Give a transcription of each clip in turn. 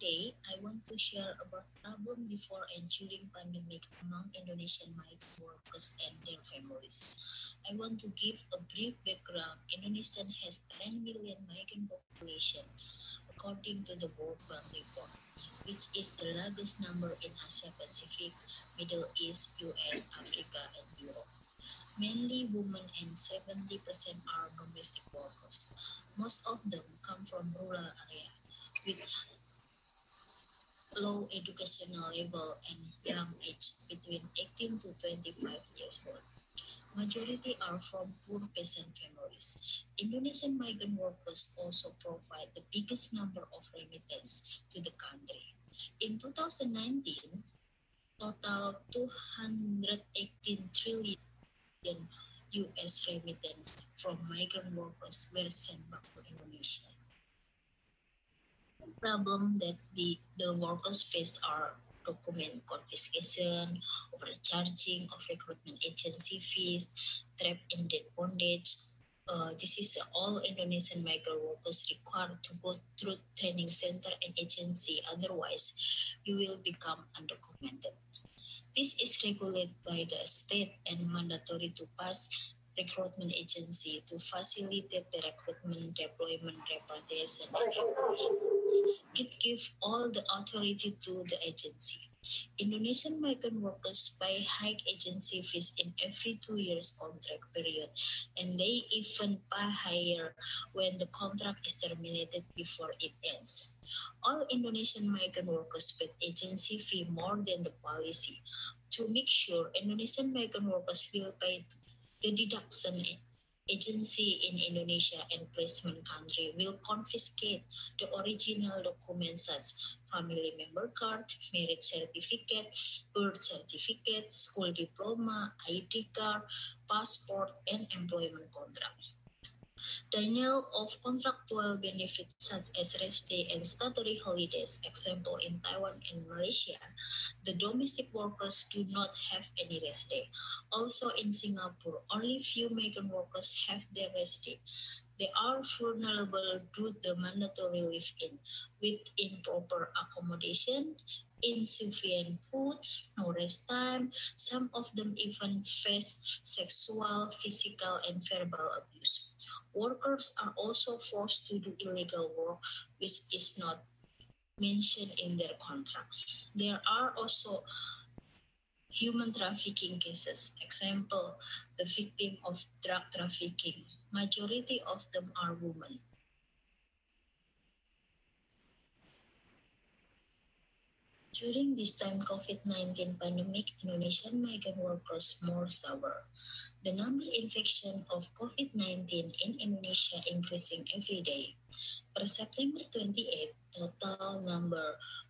Today, I want to share about problem before and during pandemic among Indonesian migrant workers and their families. I want to give a brief background. Indonesia has 10 million migrant population, according to the World Bank report, which is the largest number in Asia Pacific, Middle East, US, Africa, and Europe. Mainly women and 70% are domestic workers. Most of them come from rural areas with low educational level and young age between 18 to 25 years old. Majority are from poor peasant families. Indonesian migrant workers also provide the biggest number of remittance to the country. In 2019, total 218 trillion US remittance from migrant workers were sent back to Indonesia problem that the, the workers face are document confiscation, overcharging of recruitment agency fees, trapped in debt bondage. Uh, this is uh, all Indonesian migrant workers required to go through training center and agency. Otherwise, you will become undocumented. This is regulated by the state and mandatory to pass recruitment agency to facilitate the recruitment, deployment, repatriation, and It gives all the authority to the agency. Indonesian migrant workers pay high agency fees in every two years contract period, and they even pay higher when the contract is terminated before it ends. All Indonesian migrant workers pay agency fee more than the policy. To make sure Indonesian migrant workers will pay the deduction agency in Indonesia and placement country will confiscate the original documents such family member card, marriage certificate, birth certificate, school diploma, ID card, passport, and employment contract. Denial of contractual benefits such as rest day and statutory holidays, example in Taiwan and Malaysia, the domestic workers do not have any rest day. Also in Singapore, only few migrant workers have their rest day. They are vulnerable to the mandatory live-in with improper accommodation, insufficient food, no rest time. Some of them even face sexual, physical, and verbal abuse. Workers are also forced to do illegal work, which is not mentioned in their contract. There are also human trafficking cases. Example, the victim of drug trafficking. Majority of them are women. During this time COVID-19 pandemic, Indonesian migrant workers more suffer. The number infection of COVID-19 in Indonesia increasing every day. Per September 28, total number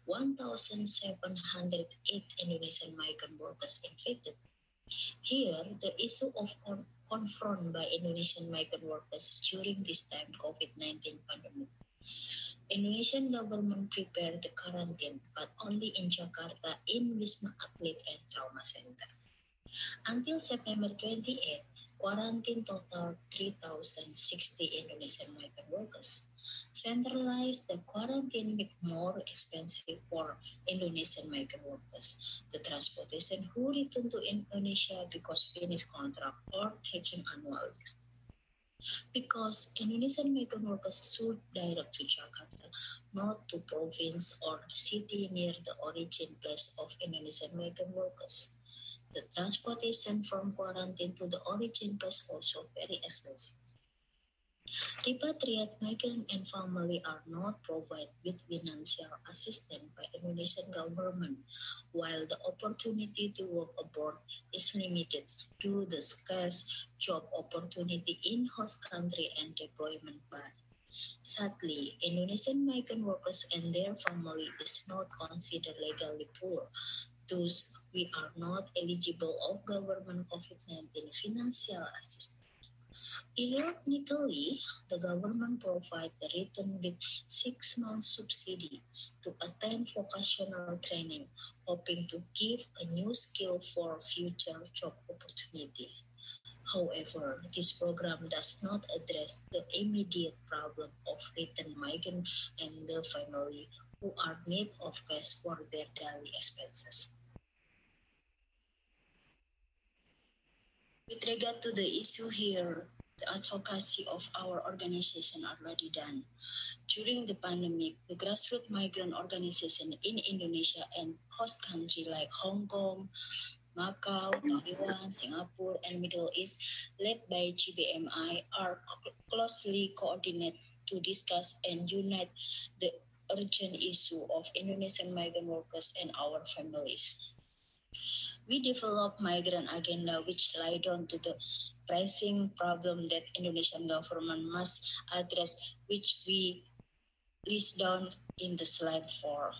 1,708 Indonesian migrant workers infected. Here, the issue of con- confront by Indonesian migrant workers during this time COVID-19 pandemic. Indonesian government prepared the quarantine, but only in Jakarta in Wisma Atlet and Trauma Center. Until September 28, quarantine total 3,060 Indonesian migrant workers. Centralized the quarantine make more expensive for Indonesian migrant workers. The transportation who return to Indonesia because finish contract or taking annual because Indonesian workers should direct to Jakarta, not to province or city near the origin place of Indonesian migrant workers. The transportation from quarantine to the origin place also very expensive. Repatriate migrant and family are not provided with financial assistance by Indonesian government, while the opportunity to work abroad is limited due to the scarce job opportunity in host country and deployment ban. Sadly, Indonesian migrant workers and their family is not considered legally poor. Thus, we are not eligible of government COVID-19 financial assistance. Ironically, the government provides the return with six months subsidy to attend vocational training, hoping to give a new skill for future job opportunity. However, this program does not address the immediate problem of return migrant and the family who are in need of cash for their daily expenses. With regard to the issue here, the advocacy of our organization already done. During the pandemic, the grassroots migrant organization in Indonesia and host countries like Hong Kong, Macau, Taiwan, Singapore, and Middle East, led by JBMI, are closely coordinated to discuss and unite the urgent issue of Indonesian migrant workers and our families. We developed migrant agenda which lie down to the pressing problem that Indonesian government must address, which we list down in the slide four.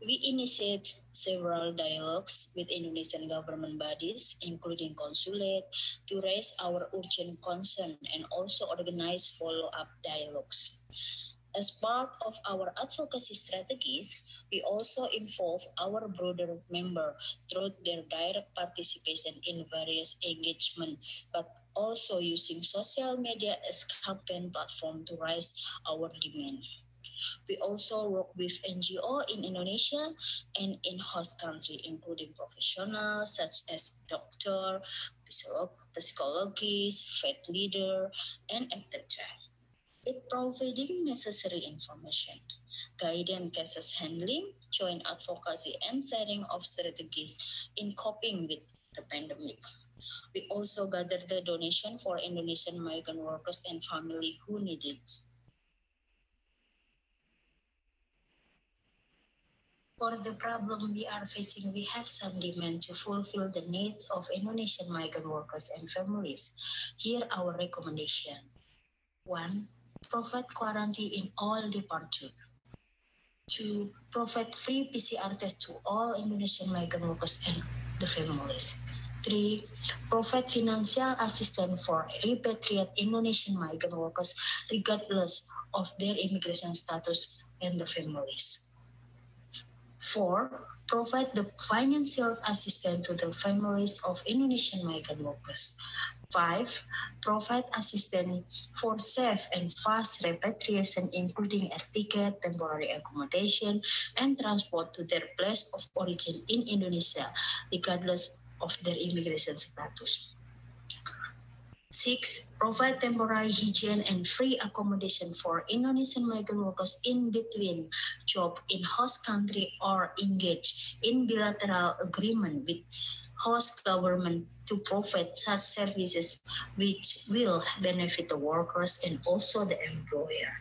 We initiate several dialogues with Indonesian government bodies, including consulate, to raise our urgent concern and also organize follow-up dialogues. As part of our advocacy strategies, we also involve our broader member through their direct participation in various engagement, but also using social media as campaign platform to raise our demand. We also work with NGO in Indonesia and in host country, including professionals such as doctor, psychologists, faith leader, and etc it providing necessary information, guidance cases handling, joint advocacy, and setting of strategies in coping with the pandemic. We also gathered the donation for Indonesian migrant workers and family who need it. For the problem we are facing, we have some demand to fulfill the needs of Indonesian migrant workers and families. Here are our recommendation. One, provide quarantine in all departure. To provide free PCR test to all Indonesian migrant workers and the families. Three, provide financial assistance for repatriate Indonesian migrant workers regardless of their immigration status and the families. Four, provide the financial assistance to the families of Indonesian migrant workers. Five, provide assistance for safe and fast repatriation, including air ticket, temporary accommodation, and transport to their place of origin in Indonesia, regardless of their immigration status. Six, provide temporary hygiene and free accommodation for Indonesian migrant workers in between job in host country or engage in bilateral agreement with host government to provide such services which will benefit the workers and also the employer.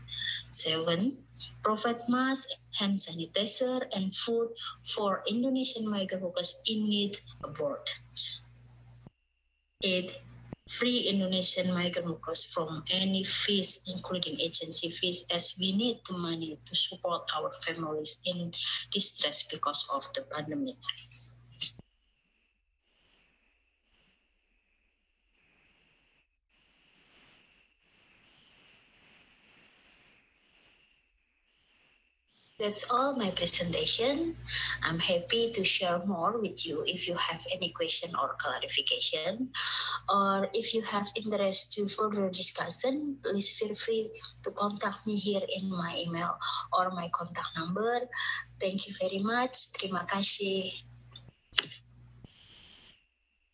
Seven, provide masks, hand sanitizer, and food for Indonesian migrant workers in need abroad. Eight, free Indonesian migrant workers from any fees, including agency fees, as we need the money to support our families in distress because of the pandemic. That's all my presentation. I'm happy to share more with you if you have any question or clarification. Or if you have interest to further discussion, please feel free to contact me here in my email or my contact number. Thank you very much. Terima kasih.